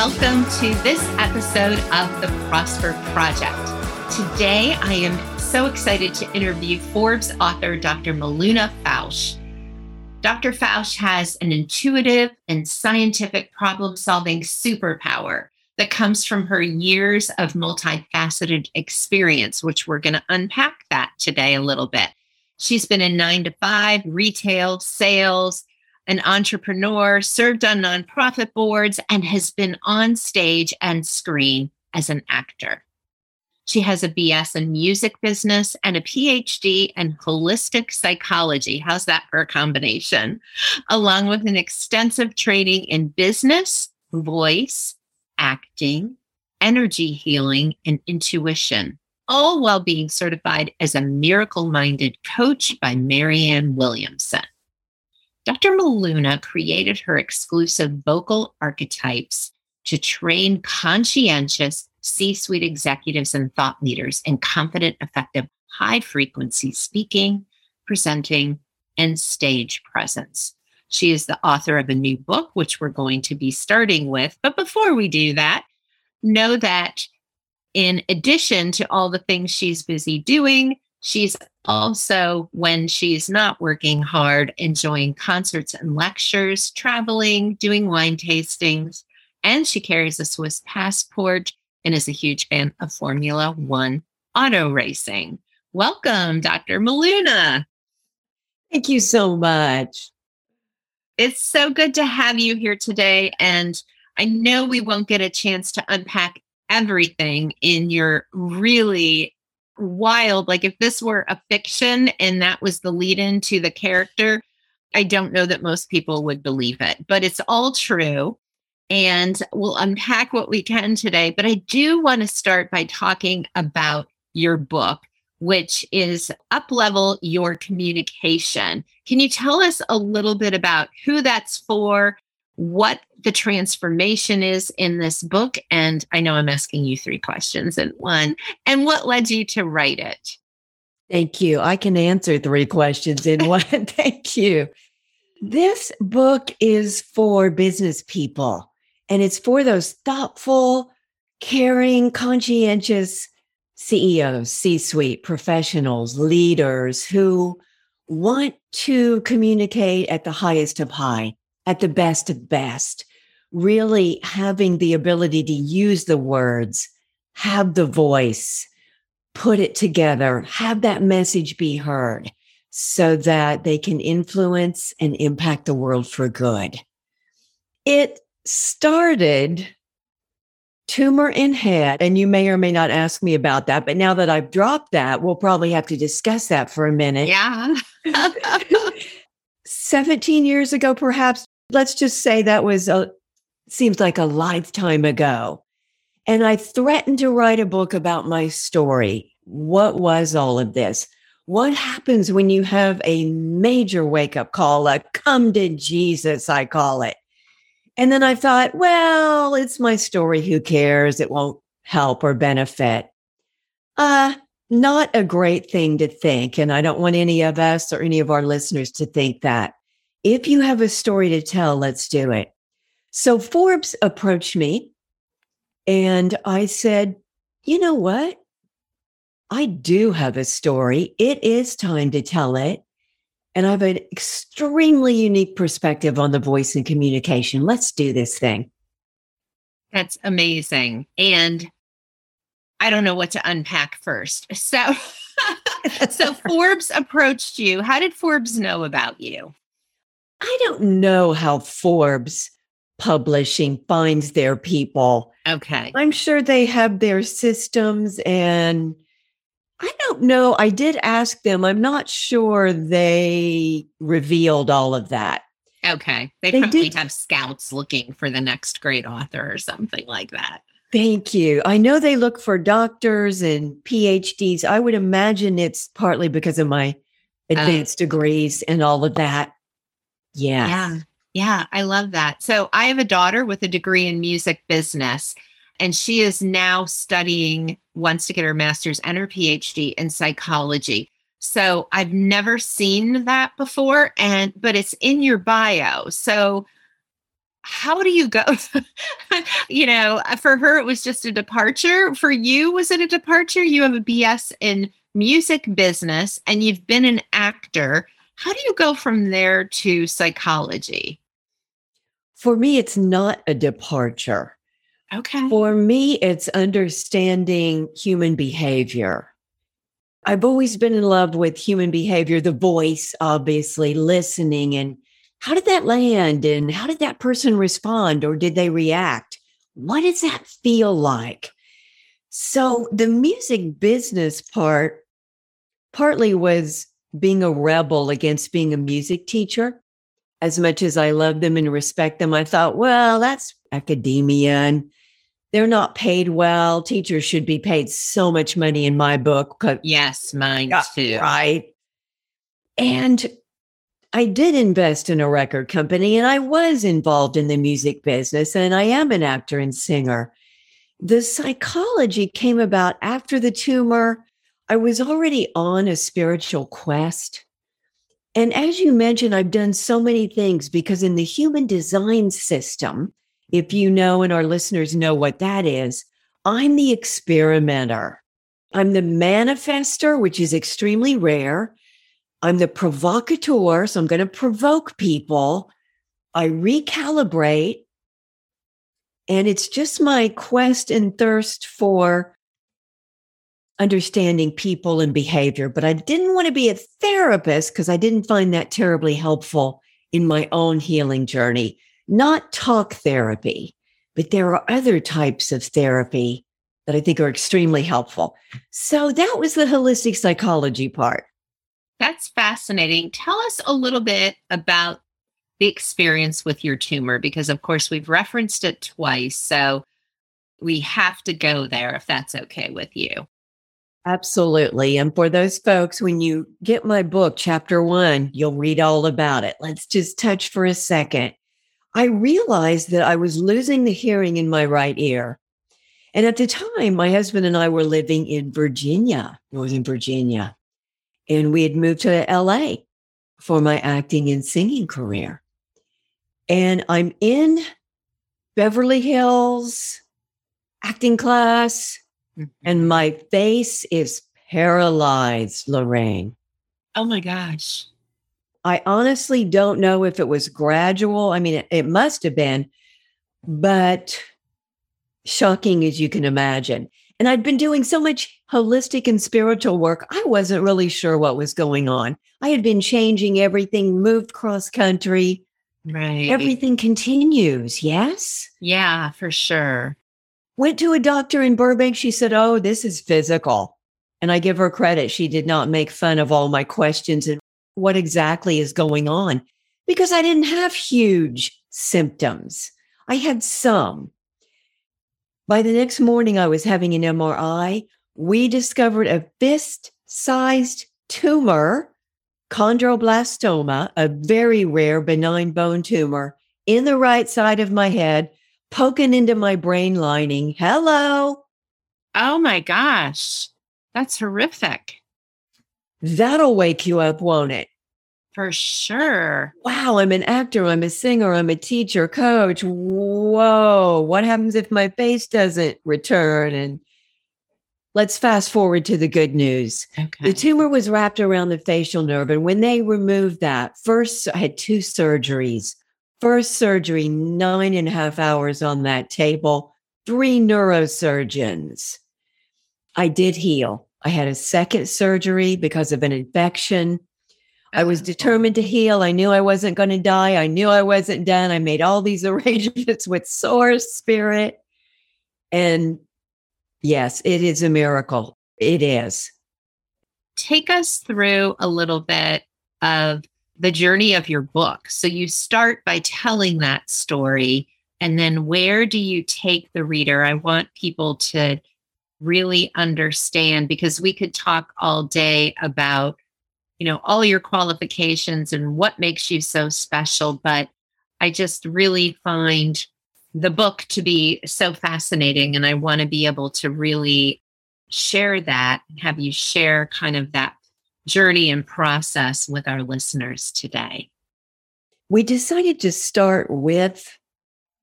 Welcome to this episode of the Prosper Project. Today, I am so excited to interview Forbes author Dr. Miluna Fausch. Dr. Fausch has an intuitive and scientific problem solving superpower that comes from her years of multifaceted experience, which we're going to unpack that today a little bit. She's been in nine to five, retail, sales, an entrepreneur, served on nonprofit boards, and has been on stage and screen as an actor. She has a BS in music business and a PhD in holistic psychology. How's that for a combination? Along with an extensive training in business, voice, acting, energy healing, and intuition, all while being certified as a miracle minded coach by Marianne Williamson. Dr. Miluna created her exclusive vocal archetypes to train conscientious C suite executives and thought leaders in confident, effective, high frequency speaking, presenting, and stage presence. She is the author of a new book, which we're going to be starting with. But before we do that, know that in addition to all the things she's busy doing, she's also, when she's not working hard, enjoying concerts and lectures, traveling, doing wine tastings, and she carries a Swiss passport and is a huge fan of Formula One auto racing. Welcome, Dr. Miluna. Thank you so much. It's so good to have you here today. And I know we won't get a chance to unpack everything in your really wild, like if this were a fiction and that was the lead in to the character, I don't know that most people would believe it, but it's all true and we'll unpack what we can today. But I do want to start by talking about your book, which is Up Level Your Communication. Can you tell us a little bit about who that's for, what the transformation is in this book? And I know I'm asking you three questions in one, and what led you to write it? Thank you. I can answer three questions in one. Thank you. This book is for business people and it's for those thoughtful, caring, conscientious CEOs, C suite professionals, leaders who want to communicate at the highest of high, at the best of best, really having the ability to use the words, have the voice, put it together, have that message be heard so that they can influence and impact the world for good. It started tumor in head, and you may or may not ask me about that, but now that I've dropped that, we'll probably have to discuss that for a minute. Yeah. 17 years ago, perhaps, let's just say that was a, seems like a lifetime ago. And I threatened to write a book about my story. What was all of this? What happens when you have a major wake up call, a come to Jesus, I call it? And then I thought, well, it's my story. Who cares? It won't help or benefit. Uh, not a great thing to think. And I don't want any of us or any of our listeners to think that. If you have a story to tell, let's do it. So Forbes approached me and I said, you know what? I do have a story. It is time to tell it. And I have an extremely unique perspective on the voice and communication. Let's do this thing. That's amazing. And I don't know what to unpack first. So, so Forbes approached you. How did Forbes know about you? I don't know how Forbes publishing finds their people. Okay. I'm sure they have their systems and I don't know. I did ask them. I'm not sure they revealed all of that. Okay. They, They probably did- have scouts looking for the next great author or something like that. Thank you. I know they look for doctors and PhDs. I would imagine it's partly because of my oh. advanced degrees and all of that. Yeah. Yeah. I love that. So I have a daughter with a degree in music business, and she is now studying, wants to get her master's and her PhD in psychology. So I've never seen that before. And, but it's in your bio. So how do you go? you know, uh, for her, it was just a departure. For you, was it a departure? You have a BS in music business and you've been an actor. How do you go from there to psychology? For me, it's not a departure. Okay. For me, it's understanding human behavior. I've always been in love with human behavior, the voice, obviously, listening, and how did that land? And how did that person respond or did they react? What does that feel like? So, the music business part partly was being a rebel against being a music teacher. As much as I love them and respect them, I thought, well, that's academia and they're not paid well. Teachers should be paid so much money in my book. Yes, mine Yeah, too. Right. And I did invest in a record company and I was involved in the music business and I am an actor and singer. The psychology came about after the tumor. I was already on a spiritual quest. And as you mentioned, I've done so many things because in the human design system, if you know and our listeners know what that is, I'm the experimenter. I'm the manifester, which is extremely rare. I'm the provocateur, so I'm going to provoke people. I recalibrate. And it's just my quest and thirst for understanding people and behavior. But I didn't want to be a therapist because I didn't find that terribly helpful in my own healing journey. Not talk therapy, but there are other types of therapy that I think are extremely helpful. So that was the holistic psychology part. That's fascinating. Tell us a little bit about the experience with your tumor, because of course we've referenced it twice. So we have to go there if that's okay with you. Absolutely. And for those folks, when you get my book, chapter one, you'll read all about it. Let's just touch for a second. I realized that I was losing the hearing in my right ear. And at the time, my husband and I were living in Virginia, Northern Virginia, and we had moved to LA for my acting and singing career. And I'm in Beverly Hills acting class, and mm-hmm. my face is paralyzed, Lorraine. oh my gosh. I honestly don't know if it was gradual. I mean, it, it must have been, but shocking as you can imagine. And I'd been doing so much holistic and spiritual work, I wasn't really sure what was going on. I had been changing everything, moved cross country. Right. Everything continues. Yes. Yeah, for sure. Went to a doctor in Burbank. She said, Oh, this is physical. And I give her credit. She did not make fun of all my questions and what exactly is going on because I didn't have huge symptoms. I had some. By the next morning, I was having an MRI. We discovered a fist sized tumor, chondroblastoma, a very rare benign bone tumor in the right side of my head, poking into my brain lining. Hello. Oh my gosh. That's horrific. That'll wake you up, won't it? For sure. Wow, I'm an actor, I'm a singer, I'm a teacher, coach. Whoa, what happens if my face doesn't return? And let's fast forward to the good news. Okay. The tumor was wrapped around the facial nerve. And when they removed that, first I had two surgeries. First surgery, nine and a half hours on that table, three neurosurgeons. I did heal. I had a second surgery because of an infection. I was uh-huh. determined to heal. I knew I wasn't going to die. I knew I wasn't done. I made all these arrangements with source, spirit. And yes, it is a miracle. It is. Take us through a little bit of the journey of your book. So you start by telling that story, and then where do you take the reader? I want people to really understand because we could talk all day about you know all your qualifications and what makes you so special but i just really find the book to be so fascinating and i want to be able to really share that and have you share kind of that journey and process with our listeners today? We decided to start with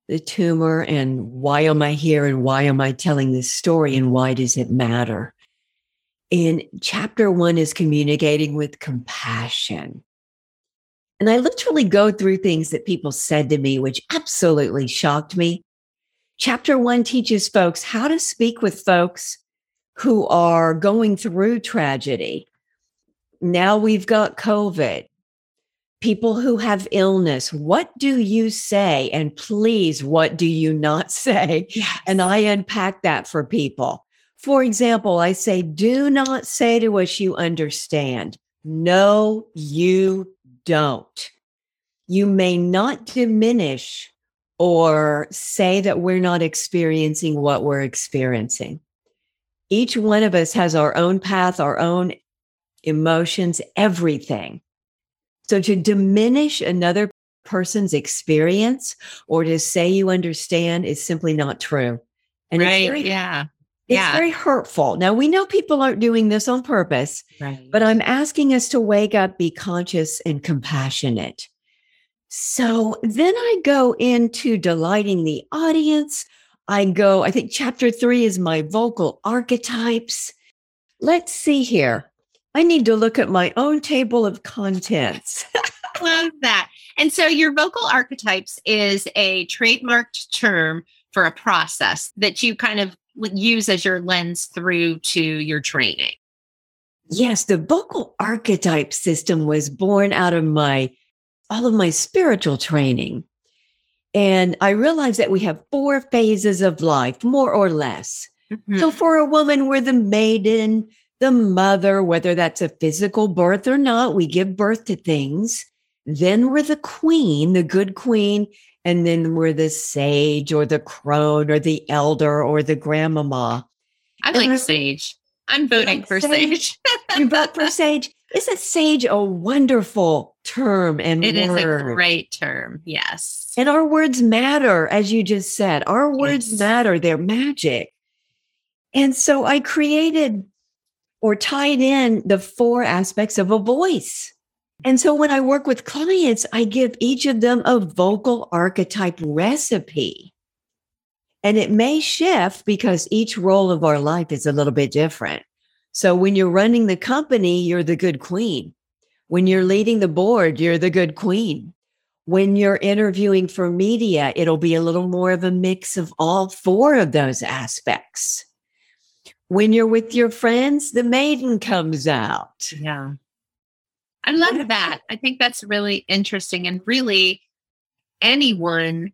the tumor and why am I here and why am I telling this story and why does it matter? And chapter one is communicating with compassion. And I literally go through things that people said to me, which absolutely shocked me. Chapter one teaches folks how to speak with folks who are going through tragedy, now we've got COVID. People who have illness, what do you say? And please, what do you not say? Yes. And I unpack that for people. For example, I say, do not say to us, you understand. No, you don't. You may not diminish or say that we're not experiencing what we're experiencing. Each one of us has our own path, our own emotions, everything. So to diminish another person's experience or to say you understand is simply not true. And right. It's very, yeah. It's yeah. very hurtful. Now we know people aren't doing this on purpose, right. but I'm asking us to wake up, be conscious and compassionate. So then I go into delighting the audience. I go, I think chapter three is my vocal archetypes. Let's see here. I need to look at my own table of contents. Love that. And so your vocal archetypes is a trademarked term for a process that you kind of use as your lens through to your training. Yes, the vocal archetype system was born out of my all of my spiritual training. And I realized that we have four phases of life, more or less. Mm-hmm. So for a woman, we're the maiden, the mother, whether that's a physical birth or not, we give birth to things. Then we're the queen, the good queen. And then we're the sage or the crone or the elder or the grandmama. I like sage. I'm voting like for sage. sage. you vote for sage. Isn't sage a wonderful term and it word? is a great term. Yes. And our words matter, as you just said. Our words yes. matter. They're magic. And so I created or tied in the four aspects of a voice. And so when I work with clients, I give each of them a vocal archetype recipe. And it may shift because each role of our life is a little bit different. So when you're running the company, you're the good queen. When you're leading the board, you're the good queen. When you're interviewing for media, it'll be a little more of a mix of all four of those aspects when you're with your friends, the maiden comes out. Yeah. I love that. I think that's really interesting. And really, anyone,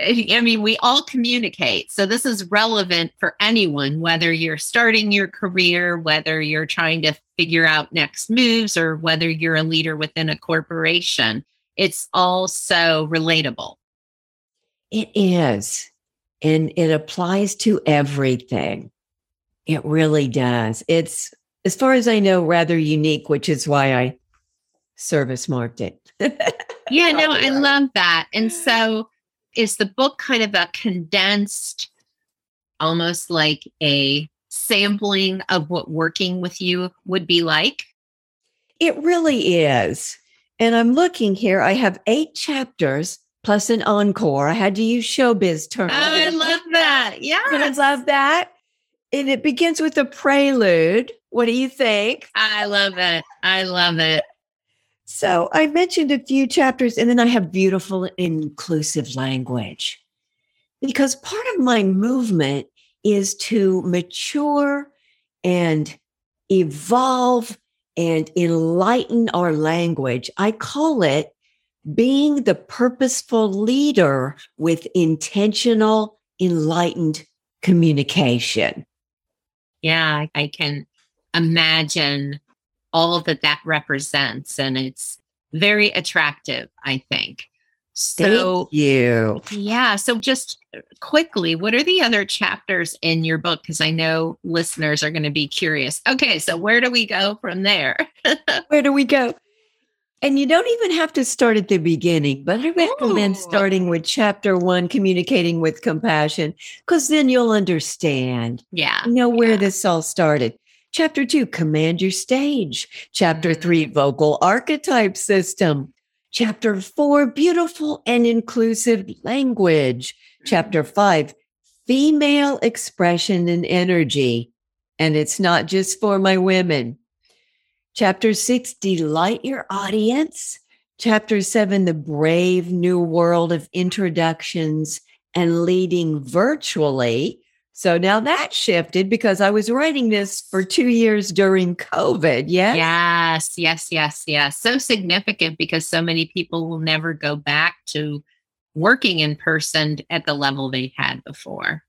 eh, I mean, we all communicate. So this is relevant for anyone, whether you're starting your career, whether you're trying to figure out next moves, or whether you're a leader within a corporation. It's all so relatable. It is. And it applies to everything. It really does. It's, as far as I know, rather unique, which is why I service marked it. yeah, no, I love that. And so is the book kind of a condensed, almost like a sampling of what working with you would be like? It really is. And I'm looking here, I have eight chapters plus an encore. I had to use showbiz terms. Oh, I love that. Yeah. I love that and it begins with a prelude. What do you think? I love it. I love it. So I mentioned a few chapters, and then I have beautiful, inclusive language. Because part of my movement is to mature and evolve and enlighten our language. I call it being the purposeful leader with intentional, enlightened communication. Yeah, I can imagine all that that represents. And it's very attractive, I think. So, Thank you. Yeah. So, just quickly, what are the other chapters in your book? Because I know listeners are going to be curious. Okay. So, where do we go from there? where do we go? And you don't even have to start at the beginning, but I recommend Ooh. starting with chapter one, communicating with compassion, because then you'll understand. Yeah. You know where yeah. this all started. Chapter two, command your stage. Chapter three, vocal archetype system. Chapter four, beautiful and inclusive language. Chapter mm-hmm. five, female expression and energy. And it's not just for my women. Chapter six, delight your audience. Chapter seven, the brave new world of introductions and leading virtually. So now that shifted because I was writing this for two years during COVID. Yes. Yes, yes, yes, yes. So significant because so many people will never go back to working in person at the level they had before.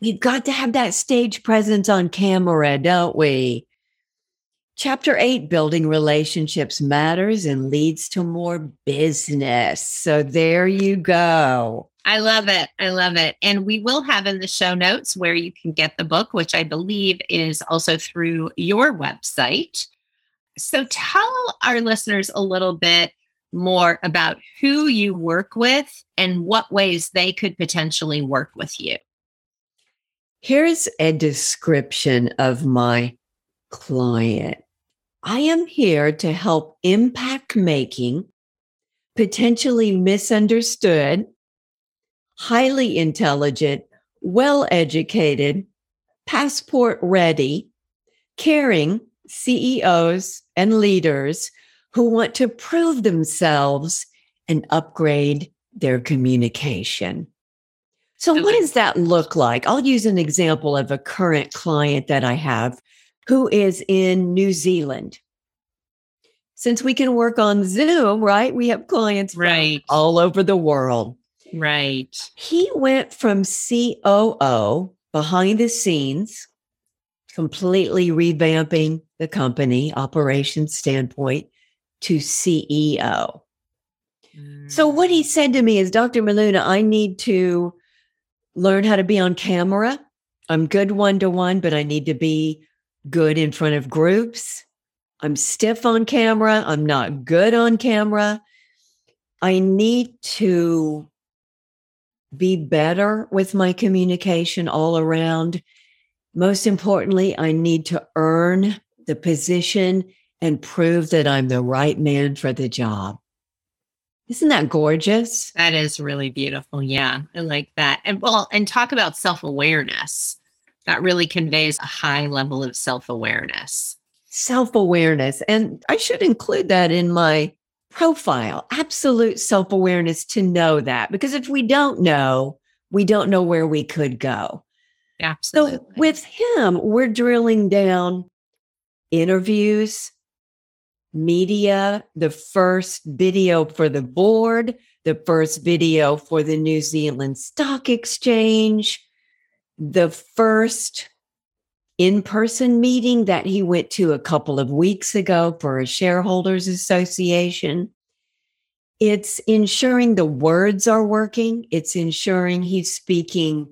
We've got to have that stage presence on camera, don't we? Chapter eight, building relationships matters and leads to more business. So there you go. I love it. I love it. And we will have in the show notes where you can get the book, which I believe is also through your website. So tell our listeners a little bit more about who you work with and what ways they could potentially work with you. Here's a description of my client. I am here to help impact making, potentially misunderstood, highly intelligent, well educated, passport ready, caring CEOs and leaders who want to prove themselves and upgrade their communication. So, what does that look like? I'll use an example of a current client that I have who is in New Zealand. Since we can work on Zoom, right? We have clients right all over the world. Right. He went from COO behind the scenes, completely revamping the company operations standpoint to CEO. Mm. So what he said to me is, Dr. Miluna, I need to learn how to be on camera. I'm good one to one, but I need to be good in front of groups. I'm stiff on camera. I'm not good on camera. I need to be better with my communication all around. Most importantly, I need to earn the position and prove that I'm the right man for the job. Isn't that gorgeous? That is really beautiful. Yeah, I like that. And well, and talk about self awareness. That really conveys a high level of self awareness. Self awareness. And I should include that in my profile, absolute self awareness to know that. Because if we don't know, we don't know where we could go. Absolutely. So with him, we're drilling down interviews, media, the first video for the board, the first video for the New Zealand Stock Exchange, the first in person meeting that he went to a couple of weeks ago for a shareholders association. It's ensuring the words are working, it's ensuring he's speaking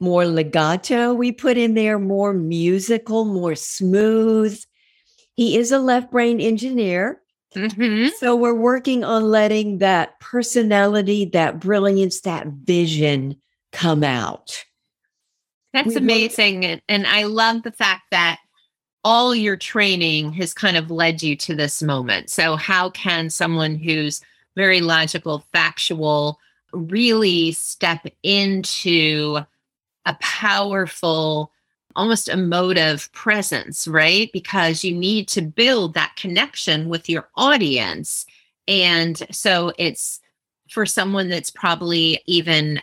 more legato, we put in there, more musical, more smooth. He is a left brain engineer. Mm-hmm. So we're working on letting that personality, that brilliance, that vision come out. That's we amazing. And I love the fact that all your training has kind of led you to this moment. So, how can someone who's very logical, factual really step into a powerful, almost emotive presence, right? Because you need to build that connection with your audience. And so, it's for someone that's probably even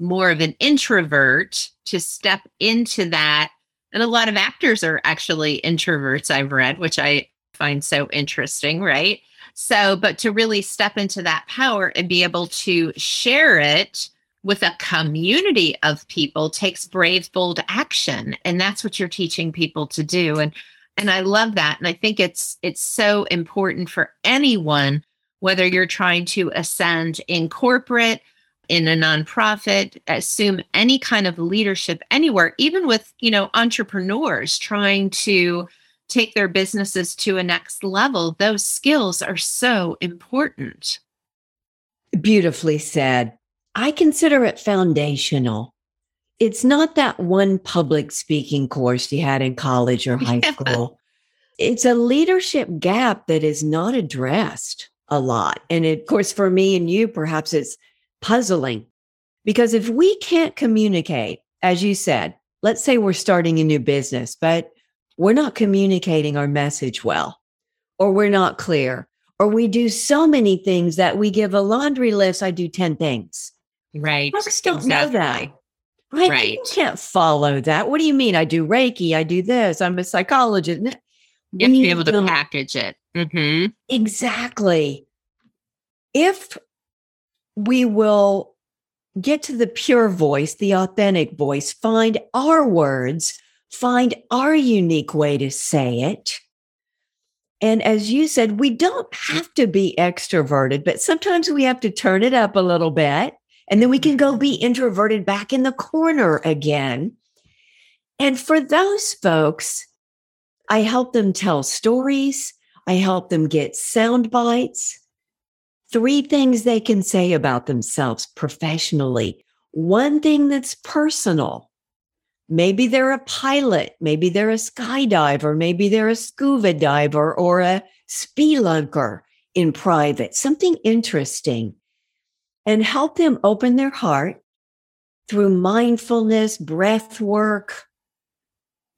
more of an introvert to step into that. And a lot of actors are actually introverts, I've read, which I find so interesting, right? So, but to really step into that power and be able to share it with a community of people takes brave, bold action. And that's what you're teaching people to do. And and I love that. And I think it's it's so important for anyone, whether you're trying to ascend in corporate, in a nonprofit, assume any kind of leadership anywhere, even with, you know, entrepreneurs trying to take their businesses to a next level, those skills are so important. Beautifully said. I consider it foundational. It's not that one public speaking course you had in college or high yeah. school. It's a leadership gap that is not addressed a lot. And of course, for me and you, perhaps it's puzzling because if we can't communicate, as you said, let's say we're starting a new business, but we're not communicating our message well, or we're not clear, or we do so many things that we give a laundry list. I do 10 things. Right. Folks don't exactly. know that. Right. right. You can't follow that. What do you mean? I do Reiki. I do this. I'm a psychologist. You have to be able to package it. Mm-hmm. Exactly. If we will get to the pure voice, the authentic voice, find our words find our unique way to say it. And as you said, we don't have to be extroverted, but sometimes we have to turn it up a little bit. And then we can go be introverted back in the corner again. And for those folks, I help them tell stories. I help them get sound bites. Three things they can say about themselves professionally. One thing that's personal Maybe they're a pilot. Maybe they're a skydiver. Maybe they're a scuba diver or a spelunker in private, something interesting. And help them open their heart through mindfulness, breath work.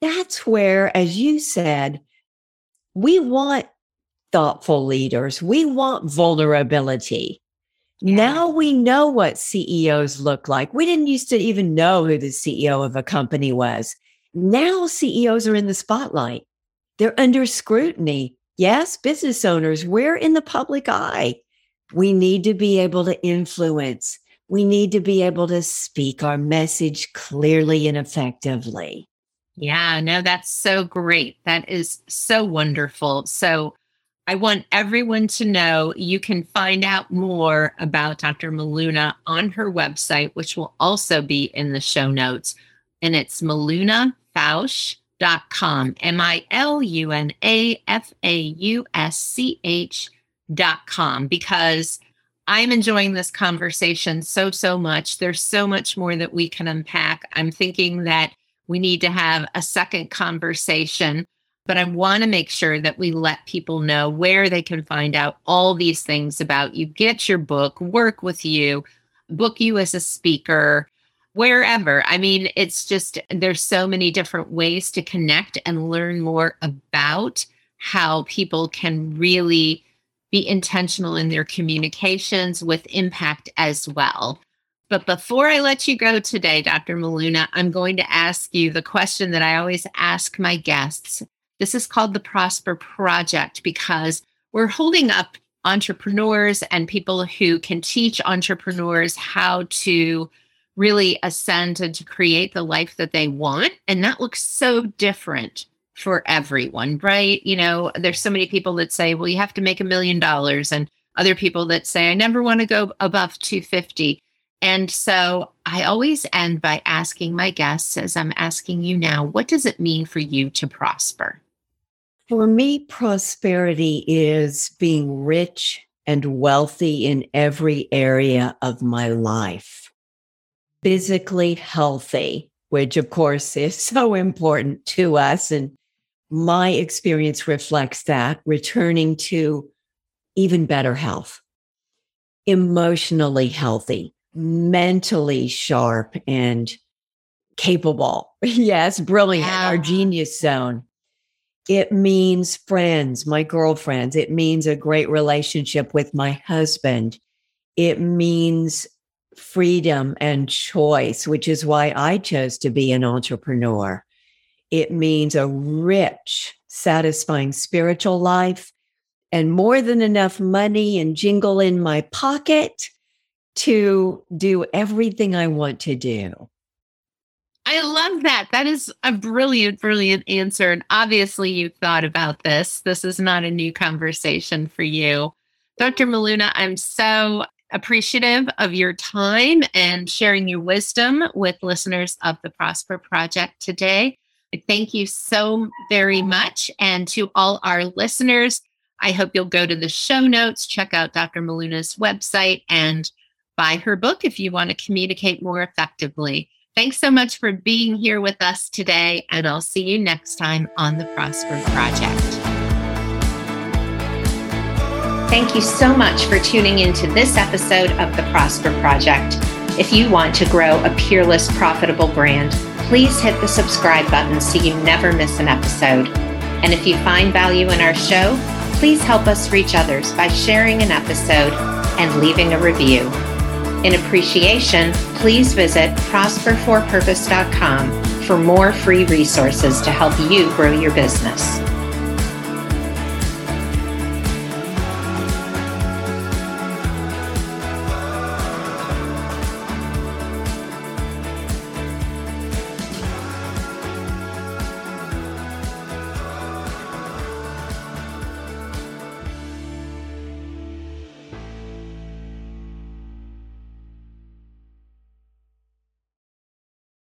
That's where, as you said, we want thoughtful leaders. We want vulnerability. Yeah. Now we know what CEOs look like. We didn't used to even know who the CEO of a company was. Now CEOs are in the spotlight. They're under scrutiny. Yes, business owners, we're in the public eye. We need to be able to influence. We need to be able to speak our message clearly and effectively. Yeah, no, that's so great. That is so wonderful. So, I want everyone to know you can find out more about Dr. Miluna on her website, which will also be in the show notes. And it's milunafausch.com, M I L U N A F A U S C H.com, because I'm enjoying this conversation so, so much. There's so much more that we can unpack. I'm thinking that we need to have a second conversation but I want to make sure that we let people know where they can find out all these things about you, get your book, work with you, book you as a speaker, wherever. I mean, it's just there's so many different ways to connect and learn more about how people can really be intentional in their communications with impact as well. But before I let you go today, Dr. Miluna, I'm going to ask you the question that I always ask my guests. This is called the Prosper Project because we're holding up entrepreneurs and people who can teach entrepreneurs how to really ascend and to create the life that they want. And that looks so different for everyone, right? You know, there's so many people that say, well, you have to make a million dollars, and other people that say, I never want to go above 250. And so I always end by asking my guests, as I'm asking you now, what does it mean for you to prosper? For me, prosperity is being rich and wealthy in every area of my life. Physically healthy, which of course is so important to us. And my experience reflects that, returning to even better health. Emotionally healthy, mentally sharp and capable. Yes, brilliant, our genius zone. It means friends, my girlfriends. It means a great relationship with my husband. It means freedom and choice, which is why I chose to be an entrepreneur. it means a rich, satisfying spiritual life and more than enough money and jingle in my pocket to do everything I want to do. I love that. That is a brilliant, brilliant answer. And obviously, you thought about this. This is not a new conversation for you. Dr. Miluna, I'm so appreciative of your time and sharing your wisdom with listeners of the Prosper Project today. Thank you so very much. And to all our listeners, I hope you'll go to the show notes, check out Dr. Miluna's website, and buy her book if you want to communicate more effectively. Thanks so much for being here with us today, and I'll see you next time on the Prosper Project. Thank you so much for tuning into this episode of the Prosper Project. If you want to grow a peerless, profitable brand, please hit the subscribe button so you never miss an episode. And if you find value in our show, please help us reach others by sharing an episode and leaving a review. In appreciation, please visit prosperforpurpose.com for more free resources to help you grow your business.